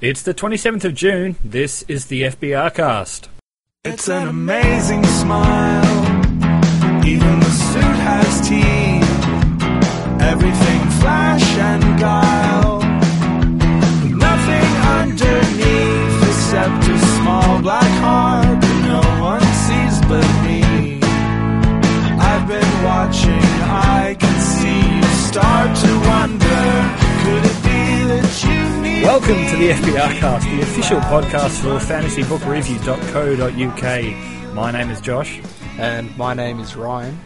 It's the 27th of June. This is the FBR cast. It's an amazing smile. Even the suit has teeth. Everything flash and guile. Nothing underneath except a small black heart that no one sees but me. I've been watching, I can see you start to wonder. Could it be that you need Welcome to the FBR cast, the official podcast for fantasybookreview.co.uk. My name is Josh, And my name is Ryan.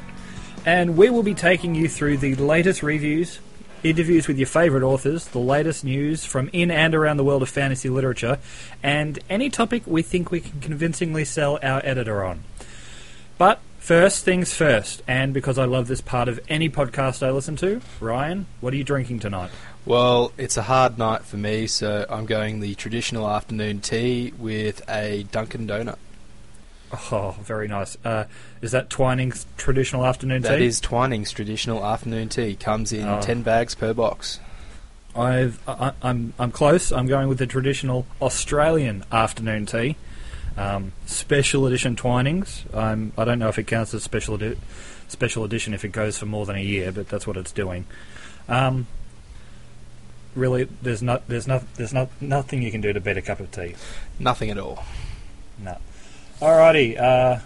and we will be taking you through the latest reviews, interviews with your favourite authors, the latest news from in and around the world of fantasy literature, and any topic we think we can convincingly sell our editor on. But first things first, and because I love this part of any podcast I listen to, Ryan, what are you drinking tonight? Well, it's a hard night for me, so I'm going the traditional afternoon tea with a Dunkin' Donut. Oh, very nice. Uh, is that Twining's traditional afternoon tea? That is Twining's traditional afternoon tea. Comes in Oh. 10 bags per box. I've, I, I'm I'm close. I'm going with the traditional Australian afternoon tea, um, special edition Twinings. I'm, I don't know if it counts as special edi- special edition if it goes for more than a year, but that's what it's doing. Um, really, there's not there's not there's not nothing you can do to beat a cup of tea. Nothing at all. No. Alrighty, uh,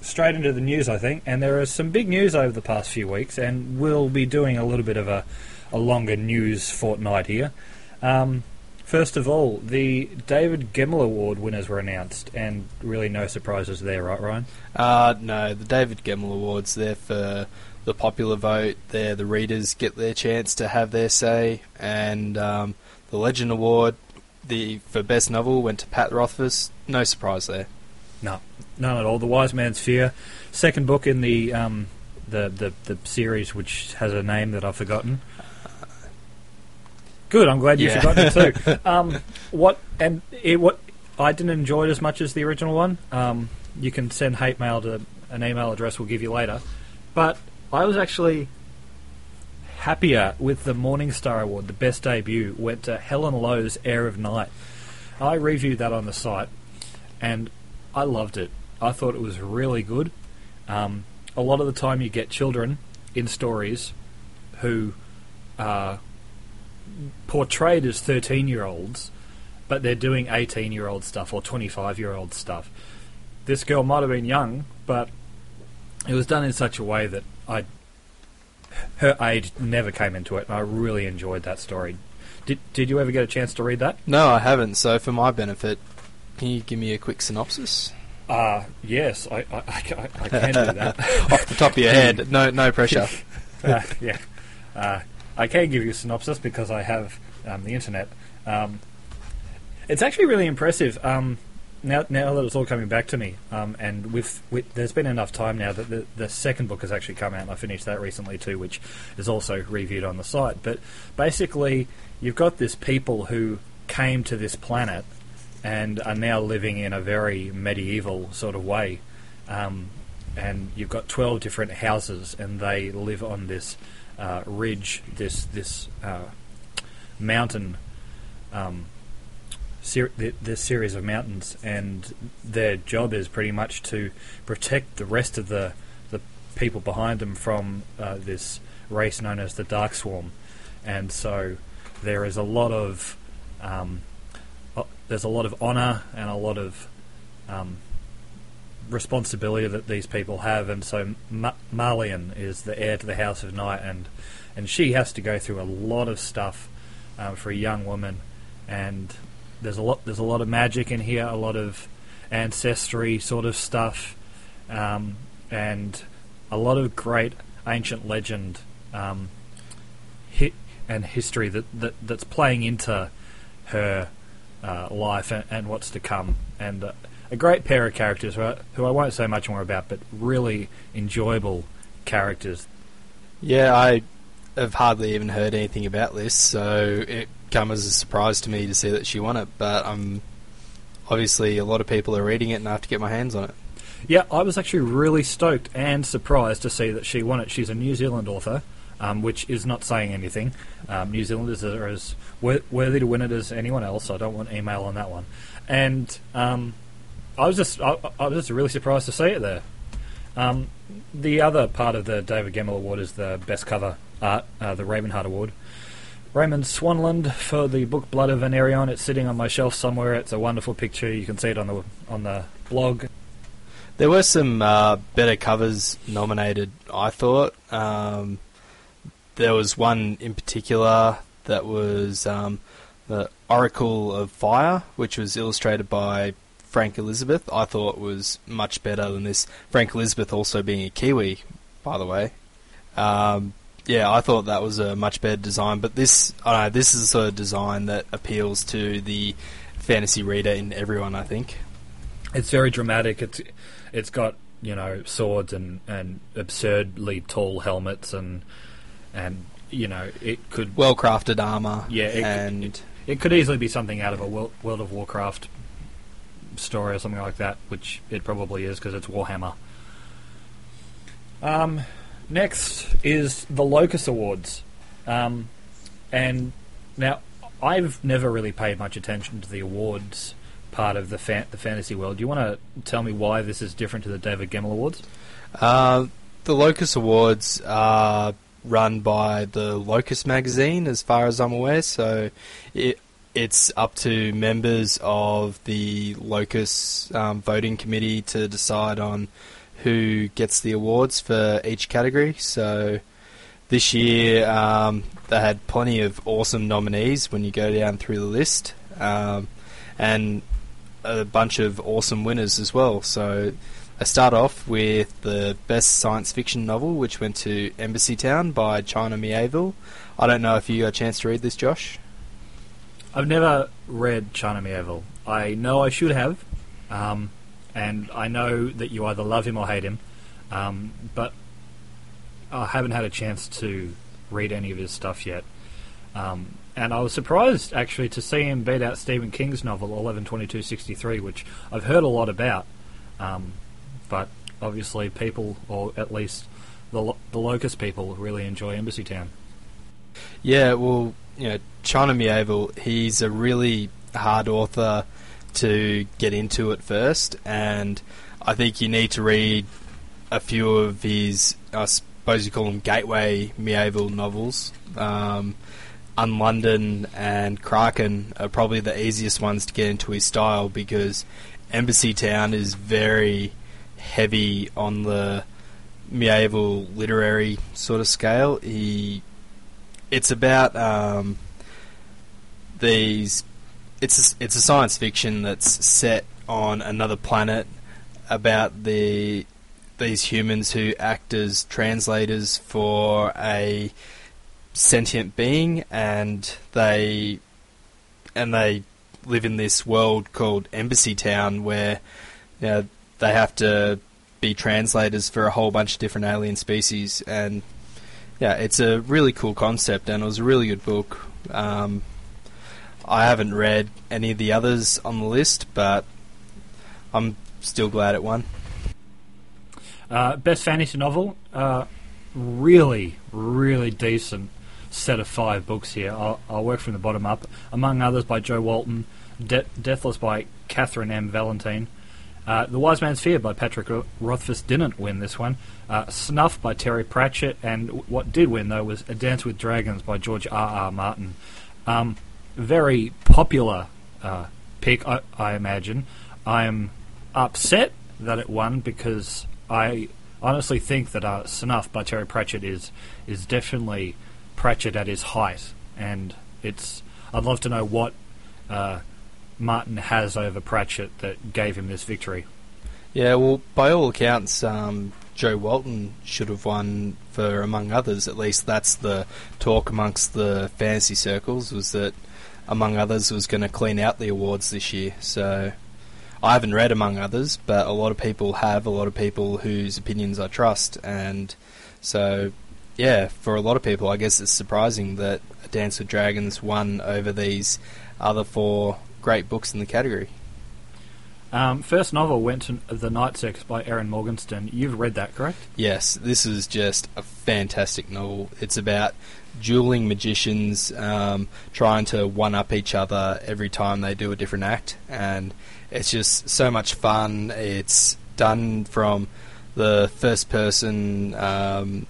straight into the news, I think. And there is some big news over the past few weeks, and we'll be doing a little bit of a, a longer news fortnight here. Um, first of all, the David Gemmell Award winners were announced, and really no surprises there, right, Ryan? Uh, no, the David Gemmell Awards, they're for the popular vote. They're the readers get their chance to have their say. And um, the Legend Award the for Best Novel went to Pat Rothfuss. No surprise there. No, none at all. The Wise Man's Fear, second book in the um, the, the the series, which has a name that I've forgotten. Good, I'm glad you've Yeah. forgotten it too. Um, what and it, what I didn't enjoy it as much as the original one. Um, you can send hate mail to an email address we'll give you later, but I was actually happier with the Morningstar Award. The best debut went to Helen Lowe's Heir of Night. I reviewed that on the site, and I loved it. I thought it was really good. Um, a lot of the time, you get children in stories who are portrayed as 13 year olds, but they're doing 18 year old stuff or 25 year old stuff. This girl might have been young, but it was done in such a way that I her age never came into it, and I really enjoyed that story. Did Did you ever get a chance to read that? No, I haven't. So for my benefit, can you give me a quick synopsis Uh, yes, I, I, I, I can do that. off the top of your head? No, no pressure. uh, yeah. Uh, I can give you a synopsis because I have um, the internet. Um, it's actually really impressive. Um, now, now that it's all coming back to me, um, and with, with there's been enough time now that the, the second book has actually come out, and I finished that recently too, which is also reviewed on the site. But basically, you've got this people who came to this planet and are now living in a very medieval sort of way. Um, and you've got 12 different houses, and they live on this uh, ridge, this this uh, mountain, um, ser- this series of mountains, and their job is pretty much to protect the rest of the the people behind them from uh, this race known as the Dark Swarm, and so there is a lot of um, o- there's a lot of honor and a lot of um, responsibility that these people have, and so Ma- Marlian is the heir to the House of Night, and and she has to go through a lot of stuff um, for a young woman, and there's a lot there's a lot of magic in here, a lot of ancestry sort of stuff, um, and a lot of great ancient legend um, hi- and history that, that that's playing into her uh, life and, and what's to come, and uh, a great pair of characters who I, who I won't say much more about, but really enjoyable characters. Yeah, I have hardly even heard anything about this, so it come as a surprise to me to see that she won it. But I'm obviously a lot of people are reading it, and I have to get my hands on it. Yeah, I was actually really stoked and surprised to see that she won it. She's a New Zealand author. um, which is not saying anything. Um, New Zealanders are as worthy to win it as anyone else. So I don't want email on that one. And um, I was just I, I was just really surprised to see it there. Um, the other part of the David Gemmell Award is the best cover art, uh, the Ravenheart Award. Raymond Swanland for the book Blood of Aenarion. It's sitting on my shelf somewhere. It's a wonderful picture. You can see it on the on the blog. There were some uh, better covers nominated, I thought. Um, there was one in particular that was um, the Oracle of Fire, which was illustrated by Frank Elizabeth. I thought was much better than this. Frank Elizabeth also being a Kiwi, by the way. Um, yeah, I thought that was a much better design, but this, I know, this is a sort of design that appeals to the fantasy reader in everyone. I think. It's very dramatic. It's it's got you know swords and, and absurdly tall helmets and and you know it could well crafted armor. Yeah, it, and it, it could easily be something out of a World, World of Warcraft story or something like that, which it probably is because it's Warhammer. Um, next is the Locus Awards, um, and now I've never really paid much attention to the awards part of the fa- the fantasy world. Do you want to tell me why this is different to the David Gemmell Awards? Uh, the Locus Awards are run by the Locus magazine, as far as I'm aware. So it it's up to members of the Locus um, voting committee to decide on who gets the awards for each category. So this year um, they had plenty of awesome nominees when you go down through the list, um, and a bunch of awesome winners as well. So I start off with the best science fiction novel, which went to Embassy Town by China Mieville. I don't know if you got a chance to read this, Josh. I've never read China Mieville. I know I should have, um, and I know that you either love him or hate him, um, but I haven't had a chance to read any of his stuff yet. Um, and I was surprised actually to see him beat out Stephen King's novel 11/22/63, which I've heard a lot about, um, but obviously people, or at least the lo- the Locus people, really enjoy Embassy Town. Yeah, well, you know, China Mieville, he's a really hard author to get into it first, and I think you need to read a few of his, I suppose you call them gateway Mieville novels. Um, Unlondon and Kraken are probably the easiest ones to get into his style because Embassy Town is very heavy on the medieval literary sort of scale. He, it's about um, these. It's a, it's a science fiction that's set on another planet about the these humans who act as translators for a sentient being, and they and they live in this world called Embassy Town, where you know, they have to be translators for a whole bunch of different alien species, and yeah, it's a really cool concept, and it was a really good book. Um, I haven't read any of the others on the list, but I'm still glad it won. Uh, best fantasy novel, uh, really, really decent set of five books here. I'll, I'll, work from the bottom up. Among others, by Jo Walton, De- Deathless by Catherynne M. Valentine, uh, The Wise Man's Fear by Patrick Rothfuss didn't win this one. Uh, Snuff by Terry Pratchett, and what did win though was A Dance with Dragons by George R. R. Martin. Um, very popular uh, pick, I, I imagine. I'm upset that it won because I honestly think that uh, Snuff by Terry Pratchett is is definitely Pratchett at his height, and it's. I'd love to know what uh, Martin has over Pratchett that gave him this victory. Yeah, well, by all accounts, um, Jo Walton should have won for, among others. At least that's the talk amongst the fantasy circles. Was that, among others, was going to clean out the awards this year. So I haven't read among others, but a lot of people have. A lot of people whose opinions I trust, and so yeah, for a lot of people, I guess it's surprising that Dance with Dragons won over these other four great books in the category. Um, first novel went to The Night Circus by Erin Morgenstern. You've read that, correct? Yes, this is just a fantastic novel. It's about dueling magicians um, trying to one up each other every time they do a different act, and it's just so much fun. It's done from the first person um,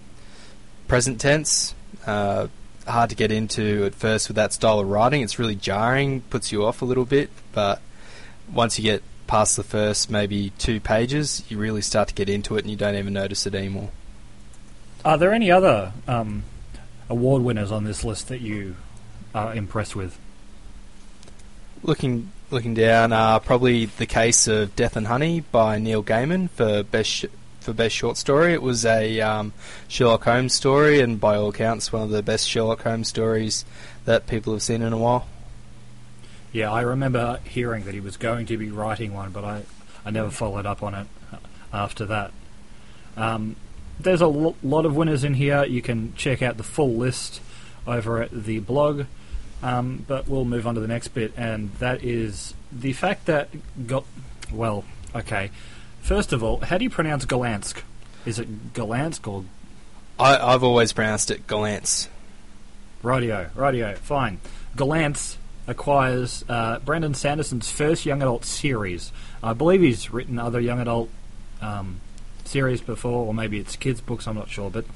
present tense. Uh, hard to get into at first with that style of writing. It's really jarring, puts you off a little bit, but once you get past the first maybe two pages, you really start to get into it and you don't even notice it anymore. Are there any other um, award winners on this list that you are impressed with? Looking looking down, uh, probably the case of Death and Honey by Neil Gaiman for best sh- for best short story. It was a um, Sherlock Holmes story, and by all accounts, one of the best Sherlock Holmes stories that people have seen in a while. Yeah, I remember hearing that he was going to be writing one, but I, I never followed up on it after that. Um, there's a lot of winners in here. You can check out the full list over at the blog. Um, but we'll move on to the next bit, and that is the fact that got well. Okay, first of all, how do you pronounce Golansk? Is it Golansk or I, I've always pronounced it Golance. Radio? Radio, fine. Golance acquires uh, Brandon Sanderson's first young adult series. I believe he's written other young adult um, series before, or maybe it's kids' books. I'm not sure, but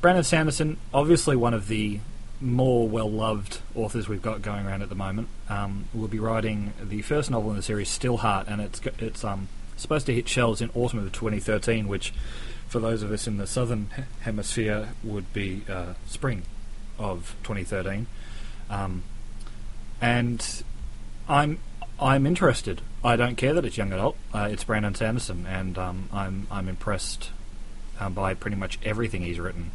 Brandon Sanderson, obviously one of the more well-loved authors we've got going around at the moment, um, will be writing the first novel in the series, Steelheart, and it's it's um, supposed to hit shelves in autumn of 2013, which, for those of us in the southern hemisphere, would be uh, spring of 2013. Um, and I'm I'm interested. I don't care that it's young adult. Uh, it's Brandon Sanderson, and um, I'm I'm impressed um, by pretty much everything he's written.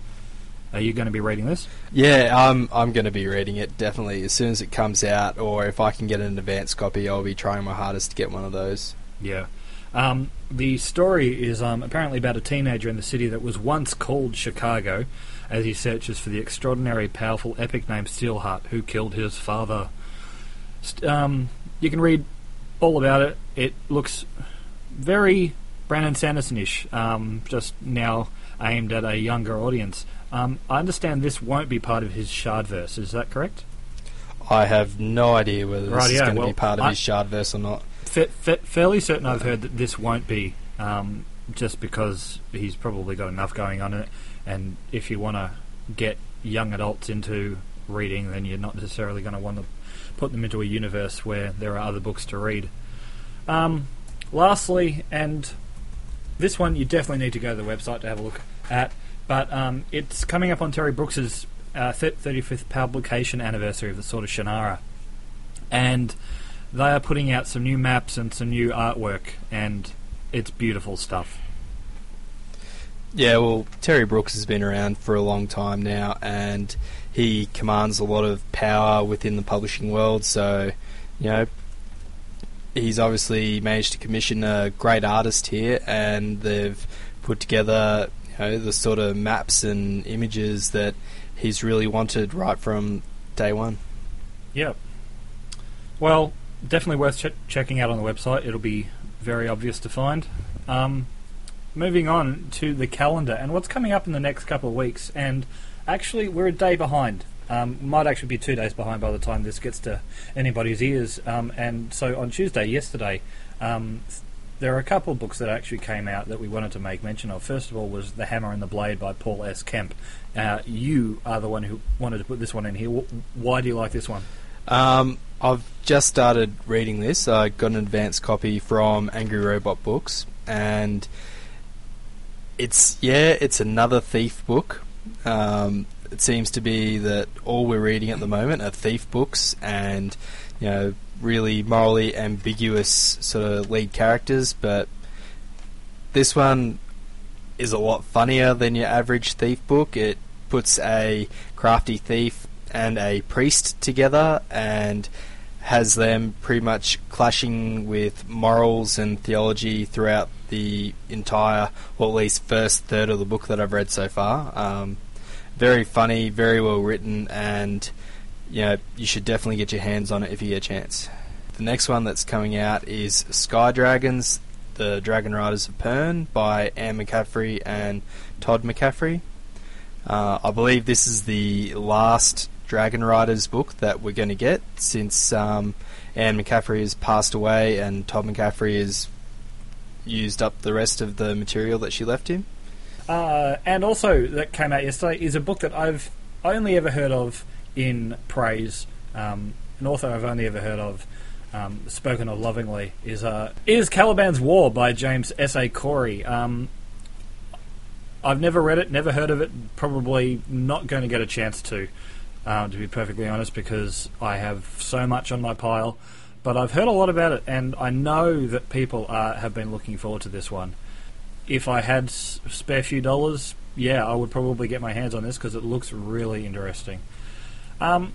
Are you going to be reading this? Yeah, I'm I'm going to be reading it definitely as soon as it comes out, or if I can get an advance copy, I'll be trying my hardest to get one of those. Yeah. Um, the story is um, apparently about a teenager in the city that was once called Chicago, as he searches for the extraordinary, powerful, epic named Steelheart, who killed his father. Um, you can read all about it. It looks very Brandon Sanderson-ish, um, just now aimed at a younger audience. Um, I understand this won't be part of his Shardverse. Is that correct? I have no idea whether this is going to well, be part of I- his Shardverse or not. Fa- fa- fairly certain I've heard that this won't be, um, just because he's probably got enough going on in it. And if you want to get young adults into reading, then you're not necessarily going to want to put them into a universe where there are other books to read. Um, lastly, and this one you definitely need to go to the website to have a look at, but um, it's coming up on Terry Brooks's uh, 35th publication anniversary of the Sword of Shannara. And they are putting out some new maps and some new artwork, and it's beautiful stuff. Yeah, well, Terry Brooks has been around for a long time now, and he commands a lot of power within the publishing world. So, you know, he's obviously managed to commission a great artist here, and they've put together, you know, the sort of maps and images that he's really wanted right from day one. Yeah. Well, definitely worth ch- checking out on the website. It'll be very obvious to find. Um, moving on to the calendar and what's coming up in the next couple of weeks. And actually, we're a day behind. Um, might actually be two days behind by the time this gets to anybody's ears. Um, and so on Tuesday, yesterday, um, there are a couple of books that actually came out that we wanted to make mention of. First of all, was The Hammer and the Blade by Paul S. Kemp. Uh, you are the one who wanted to put this one in here. Why do you like this one? Um, I've just started reading this. I got an advance copy from Angry Robot Books, and it's yeah, it's another thief book. Um, it seems to be that all we're reading at the moment are thief books, and you know, really morally ambiguous sort of lead characters. But this one is a lot funnier than your average thief book. It puts a crafty thief and a priest together and has them pretty much clashing with morals and theology throughout the entire, or at least first third of the book that I've read so far. Um, very funny, very well written, and you know you should definitely get your hands on it if you get a chance. the next one that's coming out is Sky Dragons, The Dragon Riders of Pern by Anne McCaffrey and Todd McCaffrey. Uh, I believe this is the last Dragon Riders book that we're going to get since um, Anne McCaffrey has passed away and Todd McCaffrey has used up the rest of the material that she left him. Uh, and also, that came out yesterday is a book that I've only ever heard of in praise. Um, an author I've only ever heard of, um, spoken of lovingly, is uh, is Caliban's War by James S. A. Corey. Um, I've never read it, never heard of it. Probably not going to get a chance to, um, to be perfectly honest, because I have so much on my pile. But I've heard a lot about it, and I know that people have been looking forward to this one. If I had s- spare few dollars, yeah, I would probably get my hands on this because it looks really interesting. Um,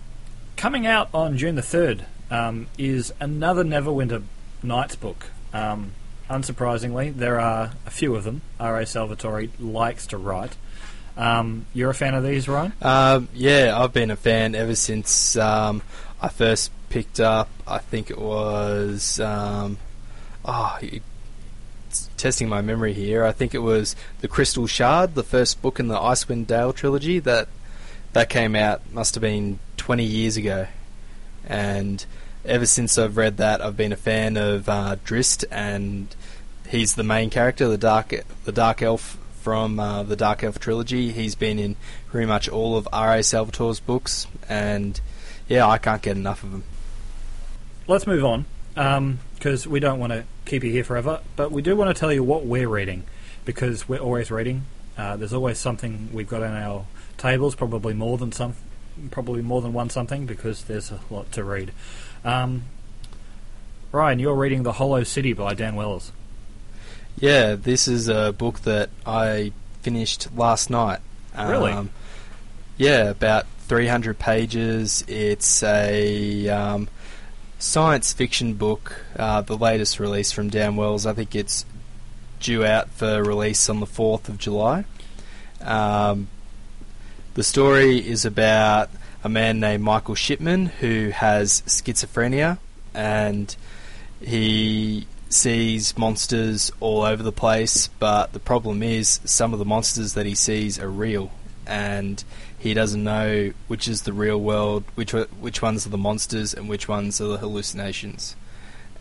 coming out on June the 3rd um, is another Neverwinter Nights book. Um, unsurprisingly, there are a few of them. R.A. Salvatore likes to write. Um, you're a fan of these, Ryan? Um, yeah, I've been a fan ever since um, I first picked up. I think it was. Um, oh, testing my memory here. I think it was the Crystal Shard, the first book in the Icewind Dale trilogy that that came out. Must have been 20 years ago, and ever since I've read that, I've been a fan of uh, Drizzt, and he's the main character, the dark the dark elf from uh, the Dark Elf trilogy. He's been in pretty much all of R.A. Salvatore's books, and yeah, I can't get enough of him. Let's move on because we don't want to keep you here forever, but we do want to tell you what we're reading because we're always reading. Uh, there's always something we've got on our tables, probably more than some, probably more than one something because there's a lot to read. Um, Ryan, you're reading The Hollow City by Dan Wells. Yeah, this is a book that I finished last night. Really? Um, yeah, about 300 pages. It's a um, science fiction book, uh, the latest release from Dan Wells. I think it's due out for release on the 4th of July. Um, the story is about a man named Michael Shipman who has schizophrenia and he sees monsters all over the place, but the problem is some of the monsters that he sees are real and he doesn't know which is the real world, which which ones are the monsters and which ones are the hallucinations.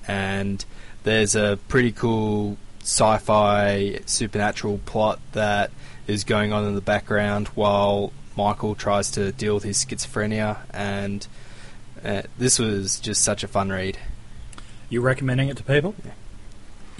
And there's a pretty cool sci-fi supernatural plot that is going on in the background while Michael tries to deal with his schizophrenia and uh, this was just such a fun read. You recommending it to people?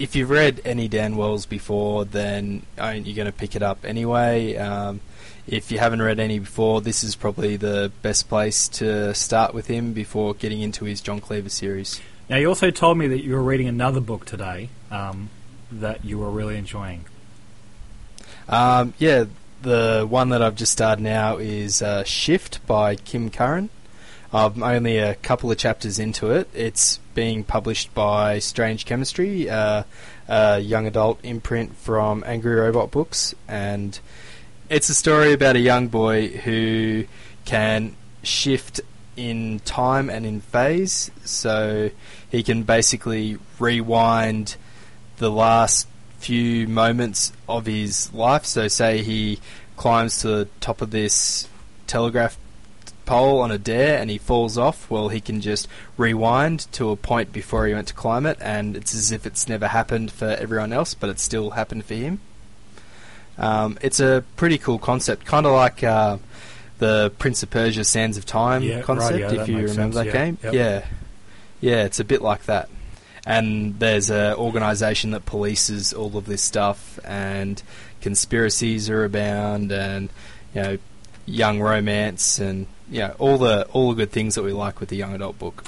If you've read any Dan Wells before, then I mean, you're going to pick it up anyway. Um, if you haven't read any before, this is probably the best place to start with him before getting into his John Cleaver series. Now, you also told me that you were reading another book today um, that you were really enjoying. Um, yeah, the one that I've just started now is uh, Shift by Kim Curran. I'm only a couple of chapters into it. It's being published by Strange Chemistry, uh, a young adult imprint from Angry Robot Books, and it's a story about a young boy who can shift in time and in phase, so he can basically rewind the last few moments of his life. So, say he climbs to the top of this telegraph pole on a dare and he falls off, well, he can just rewind to a point before he went to climb it, and it's as if it's never happened for everyone else, but it still happened for him. Um, it's a pretty cool concept, kind of like uh, the Prince of Persia: Sands of Time Yeah, concept, if you remember sense, that yeah, game. yep. Yeah, yeah, it's a bit like that. And there's a organisation that polices all of this stuff, and conspiracies are abound, and you know, young romance, and you know, all the all the good things that we like with the young adult book.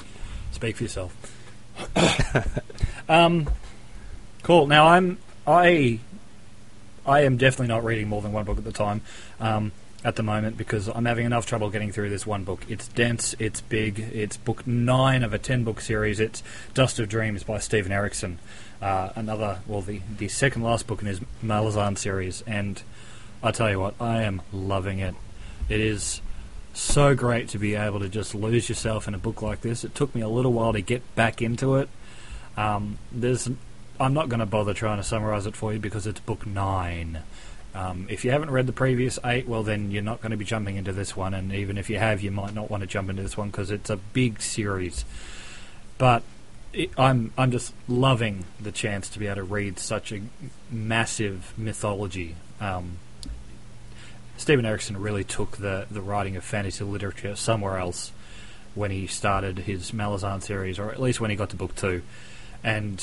Speak for yourself. um, cool. Now I'm I I am definitely not reading more than one book at the time um, at the moment because I'm having enough trouble getting through this one book. It's dense. It's big. It's book nine of a ten book series. It's Dust of Dreams by Steven Erikson. Uh, another well the the second last book in his Malazan series, and I tell you what, I am loving it. It is so great to be able to just lose yourself in a book like this. It took me a little while to get back into it. Um, there's, I'm not going to bother trying to summarize it for you because it's book nine. Um, if you haven't read the previous eight, well, then you're not going to be jumping into this one, and even if you have, you might not want to jump into this one because it's a big series. But it, I'm I'm just loving the chance to be able to read such a massive mythology. Um, Steven Erikson really took the, the writing of fantasy literature somewhere else when he started his Malazan series, or at least when he got to book two. And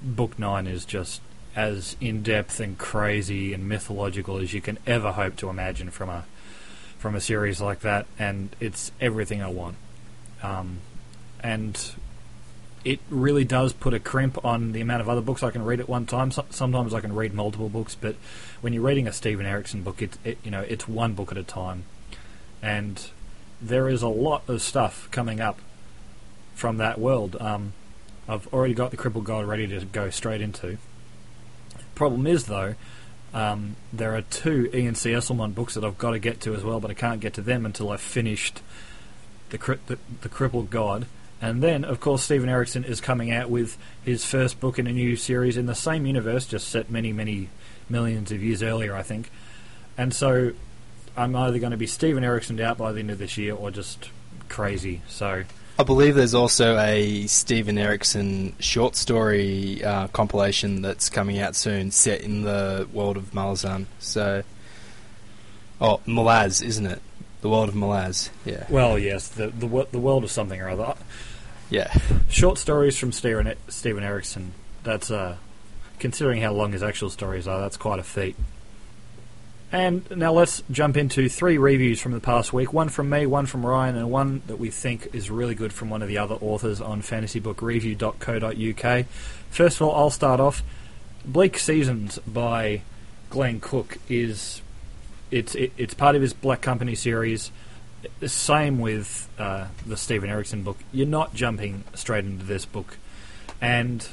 book nine is just as in depth and crazy and mythological as you can ever hope to imagine from a from a series like that, and it's everything I want. Um, and it really does put a crimp on the amount of other books I can read at one time. So, sometimes I can read multiple books, but when you're reading a Steven Erikson book, it, it, you know it's one book at a time, and there is a lot of stuff coming up from that world. Um, I've already got the Crippled God ready to go straight into. Problem is though, um, there are two Ian C. Books that I've got to get to as well, but I can't get to them until I've finished the, the, the Crippled God and then, of course, Steven Erikson is coming out with his first book in a new series in the same universe, just set many, many millions of years earlier, I think. And so I'm either going to be Steven Erikson out by the end of this year or just crazy. So. I believe there's also a Steven Erikson short story uh, compilation that's coming out soon, set in the world of Malazan. So, oh, Malaz, isn't it? The world of Malaz. Yeah. Well, yes, the the the world of something or other. Yeah. Short stories from Steven, Steven Erikson. That's, uh, considering how long his actual stories are, that's quite a feat. And now let's jump into three reviews from the past week one from me, one from Ryan, and one that we think is really good from one of the other authors on fantasybookreview.co.uk. First of all, I'll start off. Bleak Seasons by Glen Cook is it's it, it's part of his Black Company series same with uh, the Steven Erikson book. You're not jumping straight into this book. And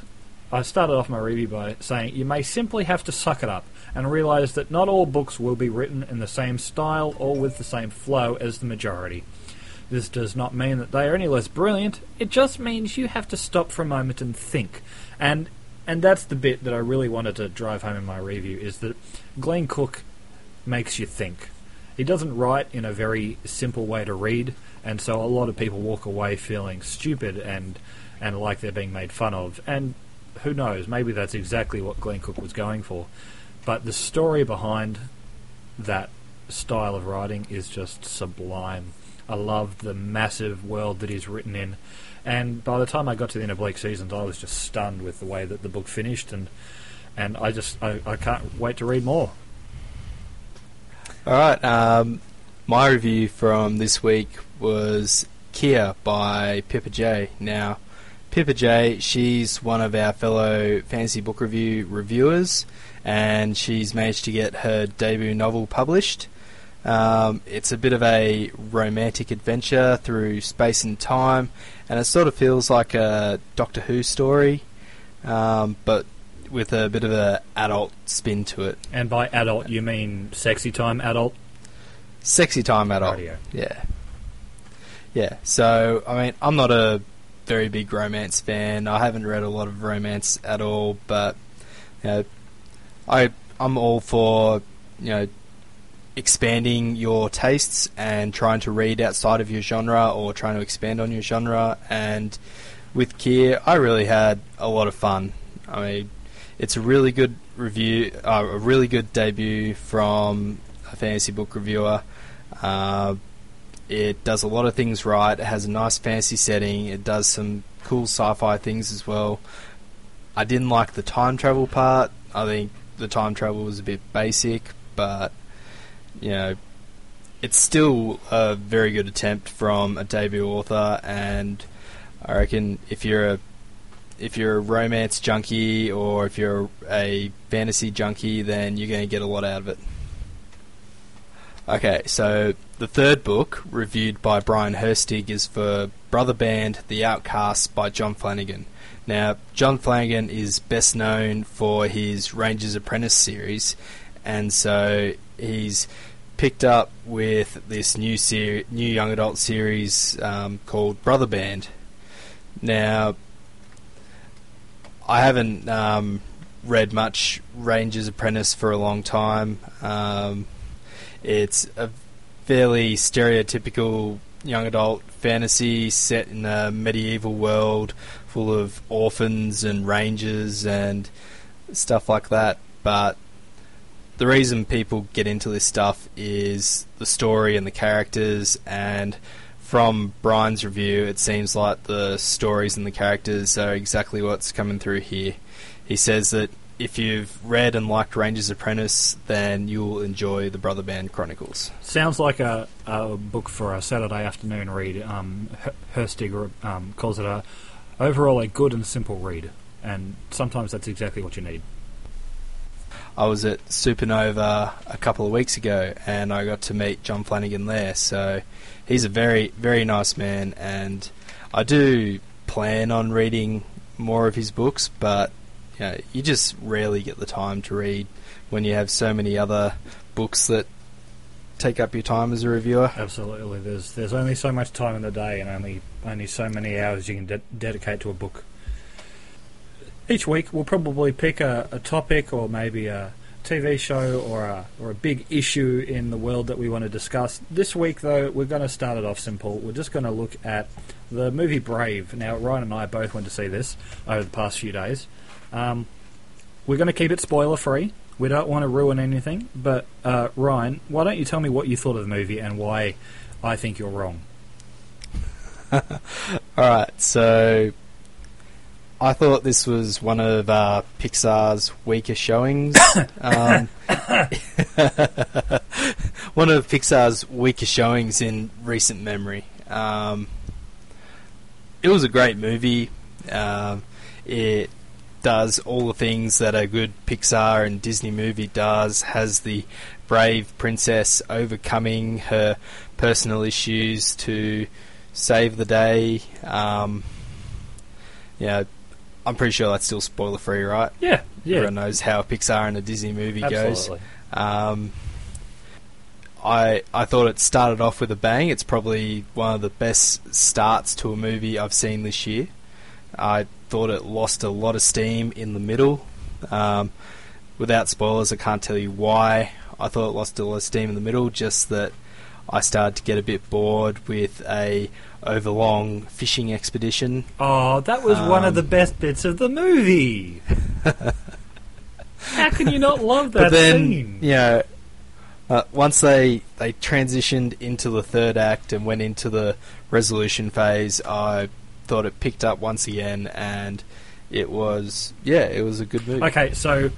I started off my review by saying you may simply have to suck it up and realize that not all books will be written in the same style or with the same flow as the majority. This does not mean that they are any less brilliant. It just means you have to stop for a moment and think. And and that's the bit that I really wanted to drive home in my review is that Glen Cook makes you think. He doesn't write in a very simple way to read, and so a lot of people walk away feeling stupid and and like they're being made fun of. And who knows? Maybe that's exactly what Glen Cook was going for. But the story behind that style of writing is just sublime. I love the massive world that he's written in. And by the time I got to the end of Bleak Seasons, I was just stunned with the way that the book finished, and and I just I, I can't wait to read more. All right. Um, my review from this week was Keir by Pippa Jay. Now, Pippa Jay, she's one of our fellow Fantasy Book Review reviewers, and she's managed to get her debut novel published. Um, it's a bit of a romantic adventure through space and time, and it sort of feels like a Doctor Who story, um, but with a bit of a adult spin to it. And by adult, you mean sexy time adult? Sexy time adult. Radio. Yeah. Yeah. So, I mean, I'm not a very big romance fan. I haven't read a lot of romance at all, but you know, I I'm all for you know expanding your tastes and trying to read outside of your genre or trying to expand on your genre. And with Keir, I really had a lot of fun. I mean, it's a really good review, uh, a really good debut from a fantasy book reviewer. Uh, it does a lot of things right. It has a nice fantasy setting. It does some cool sci-fi things as well. I didn't like the time travel part. I think the time travel was a bit basic, but you know, it's still a very good attempt from a debut author. And I reckon if you're a if you're a romance junkie or if you're a fantasy junkie, then you're going to get a lot out of it. Okay, so the third book, reviewed by Brian Herstig, is for Brother Band The Outcasts by John Flanagan. Now, John Flanagan is best known for his Ranger's Apprentice series, and so he's picked up with this new ser- new young adult series um, called Brother Band. Now, I haven't um, read much Ranger's Apprentice for a long time. Um, it's a fairly stereotypical young adult fantasy set in a medieval world full of orphans and rangers and stuff like that. But the reason people get into this stuff is the story and the characters and from Brian's review it seems like the stories and the characters are exactly what's coming through here. He says that if you've read and liked Ranger's Apprentice, then you'll enjoy the Brother Band Chronicles. Sounds like a, a book for a Saturday afternoon read. Um, um, calls it a overall a good and simple read, and sometimes that's exactly what you need. I was at Supernova a couple of weeks ago, and I got to meet John Flanagan there. So he's a very, very nice man, and I do plan on reading more of his books, but you, know, you just rarely get the time to read when you have so many other books that take up your time as a reviewer. Absolutely, there's there's only so much time in the day, and only only so many hours you can de- dedicate to a book. Each week, we'll probably pick a, a topic or maybe a TV show or a or a big issue in the world that we want to discuss. This week, though, we're going to start it off simple. We're just going to look at the movie Brave. Now, Ryan and I both went to see this over the past few days. Um, we're going to keep it spoiler free. We don't want to ruin anything. But uh, Ryan, why don't you tell me what you thought of the movie and why I think you're wrong? All right, so I thought this was one of uh, Pixar's weaker showings. um, one of Pixar's weaker showings in recent memory. Um, it was a great movie. Um, it does all the things that a good Pixar and Disney movie does. Has the brave princess overcoming her personal issues to save the day. Um, yeah, I'm pretty sure that's still spoiler free, right? Yeah, yeah. Everyone knows how a Pixar and a Disney movie Absolutely. goes. Um, I I thought it started off with a bang. It's probably one of the best starts to a movie I've seen this year. I thought it lost a lot of steam in the middle. Um, without spoilers, I can't tell you why. I thought it lost a lot of steam in the middle. Just that I started to get a bit bored with a overlong fishing expedition. Oh, that was one of Um, the best bits of the movie. How can you not love that but then, scene? you know, uh, once they they transitioned into the third act and went into the resolution phase, I thought it picked up once again, and it was yeah, it was a good movie. Okay, so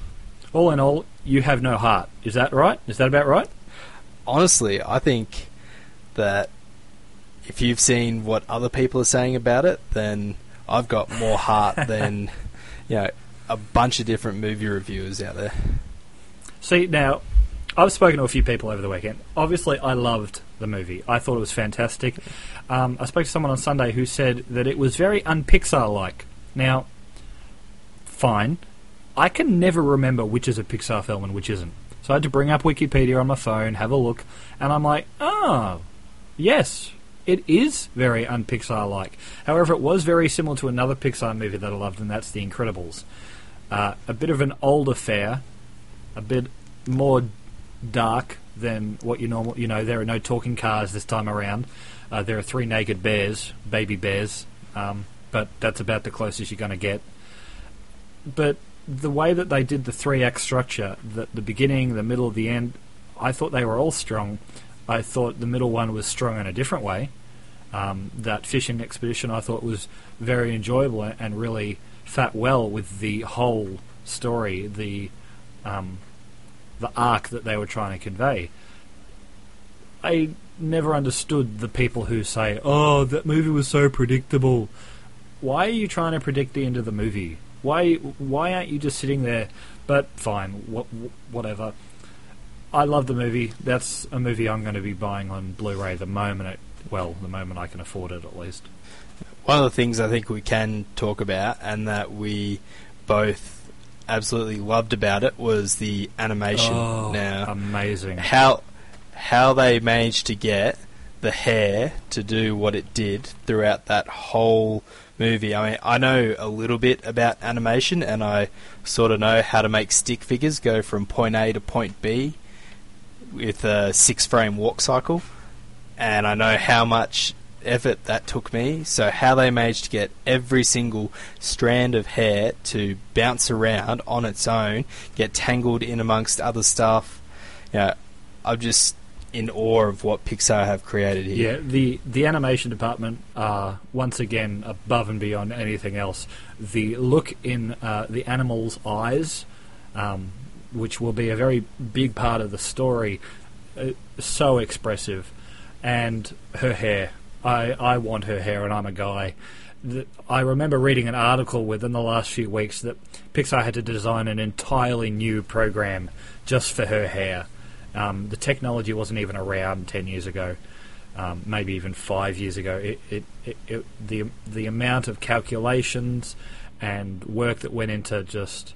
all in all, you have no heart. Is that right? Is that about right? Honestly, I think that if you've seen what other people are saying about it, then I've got more heart than you know a bunch of different movie reviewers out there. See, now, I've spoken to a few people over the weekend. Obviously, I loved the movie. I thought it was fantastic. Um, I spoke to someone on Sunday who said that it was very un-Pixar like. Now, fine. I can never remember which is a Pixar film and which isn't. So I had to bring up Wikipedia on my phone, have a look, and I'm like, oh, yes, it is very un-Pixar like. However, it was very similar to another Pixar movie that I loved, and that's The Incredibles. Uh, a bit of an old affair, a bit more dark than what you normal. You know, there are no talking cars this time around. Uh, there are three naked bears, baby bears, um, but that's about the closest you're going to get. But the way that they did the three act structure, the, the beginning, the middle, the end, I thought they were all strong. I thought the middle one was strong in a different way. Um, that fishing expedition I thought was very enjoyable and really sat well with the whole story, the um, the arc that they were trying to convey. I never understood the people who say, "Oh, that movie was so predictable." Why are you trying to predict the end of the movie? Why why aren't you just sitting there? But fine, wha- wh- whatever. I love the movie. That's a movie I'm going to be buying on Blu-ray the moment it, well, the moment I can afford it at least. One of the things I think we can talk about, and that we both absolutely loved about it, was the animation. Oh, now, amazing! how how they managed to get the hair to do what it did throughout that whole movie. I mean, I know a little bit about animation, and I sort of know how to make stick figures go from point A to point B with a six frame walk cycle, and I know how much effort that took me. So how they managed to get every single strand of hair to bounce around on its own, get tangled in amongst other stuff. You know, I'm just in awe of what Pixar have created here. Yeah, the the animation department are once again above and beyond anything else. The look in uh, the animal's eyes, um, which will be a very big part of the story, uh, so expressive, and her hair. I I want her hair, and I'm a guy. I remember reading an article within the last few weeks that Pixar had to design an entirely new program just for her hair. Um, the technology wasn't even around ten years ago, um, maybe even five years ago. It, it, it, it, the the amount of calculations and work that went into just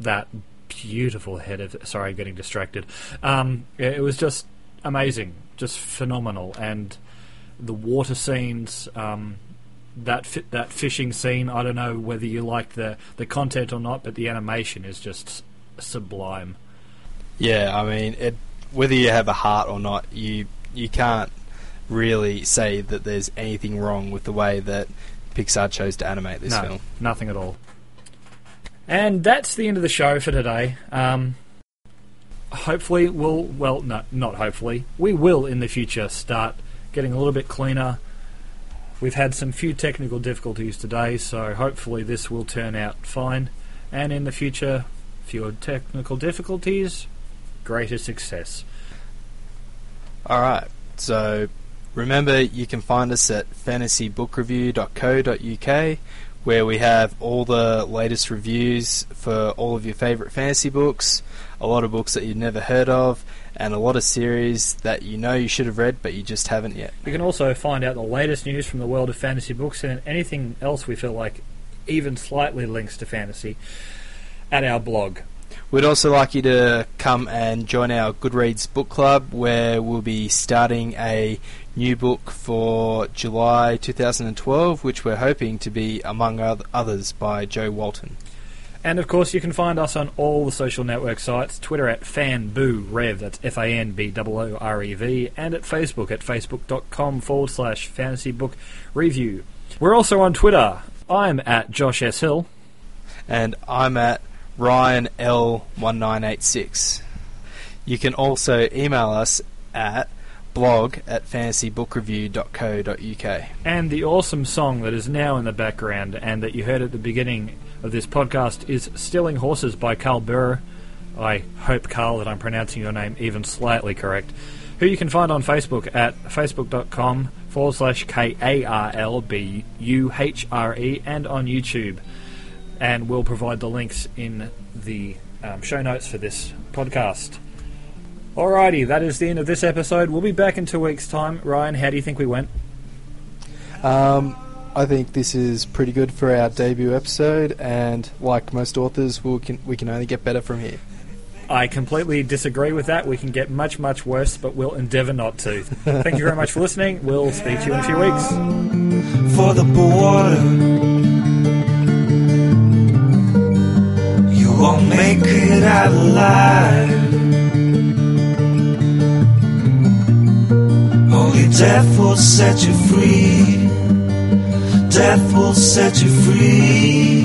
that beautiful head of sorry, I'm getting distracted. Um, it, it was just amazing, just phenomenal, and the water scenes. Um, that fi- that fishing scene. I don't know whether you like the the content or not, but the animation is just sublime. Yeah, I mean, it, whether you have a heart or not, you you can't really say that there's anything wrong with the way that Pixar chose to animate this no, film. nothing at all. And that's the end of the show for today. Um, hopefully, we'll well, no, not hopefully, we will in the future start getting a little bit cleaner. We've had some few technical difficulties today, so hopefully this will turn out fine. And in the future, fewer technical difficulties, greater success. All right. So remember, you can find us at fantasybookreview.co.uk where we have all the latest reviews for all of your favourite fantasy books, a lot of books that you've never heard of, and a lot of series that you know you should have read but you just haven't yet. You can also find out the latest news from the world of fantasy books and anything else we feel like even slightly links to fantasy at our blog. We'd also like you to come and join our Goodreads book club where we'll be starting a new book for July 2012, which we're hoping to be, among others, by Jo Walton. And of course, you can find us on all the social network sites Twitter at FanBooRev, that's F A N B O O R E V, and at Facebook at facebook.com forward slash fantasy book review. We're also on Twitter. I'm at Josh S. Hill. And I'm at Ryan L1986. You can also email us at blog at fantasybookrareview.co.uk. And the awesome song that is now in the background and that you heard at the beginning of this podcast is Stealing Horses by Karl Burr. I hope, Karl, that I'm pronouncing your name even slightly correct. Who you can find on Facebook at facebook.com forward slash K A R L B U H R E and on YouTube. And we'll provide the links in the um, show notes for this podcast. Alrighty, that is the end of this episode. We'll be back in two weeks' time. Ryan, how do you think we went? Um, I think this is pretty good for our debut episode, and like most authors, we can we can only get better from here. I completely disagree with that. We can get much, much worse, but we'll endeavour not to. Thank you very much for listening. We'll speak to you in a few weeks. for the border. Make it out alive. Only death will set you free. Death will set you free.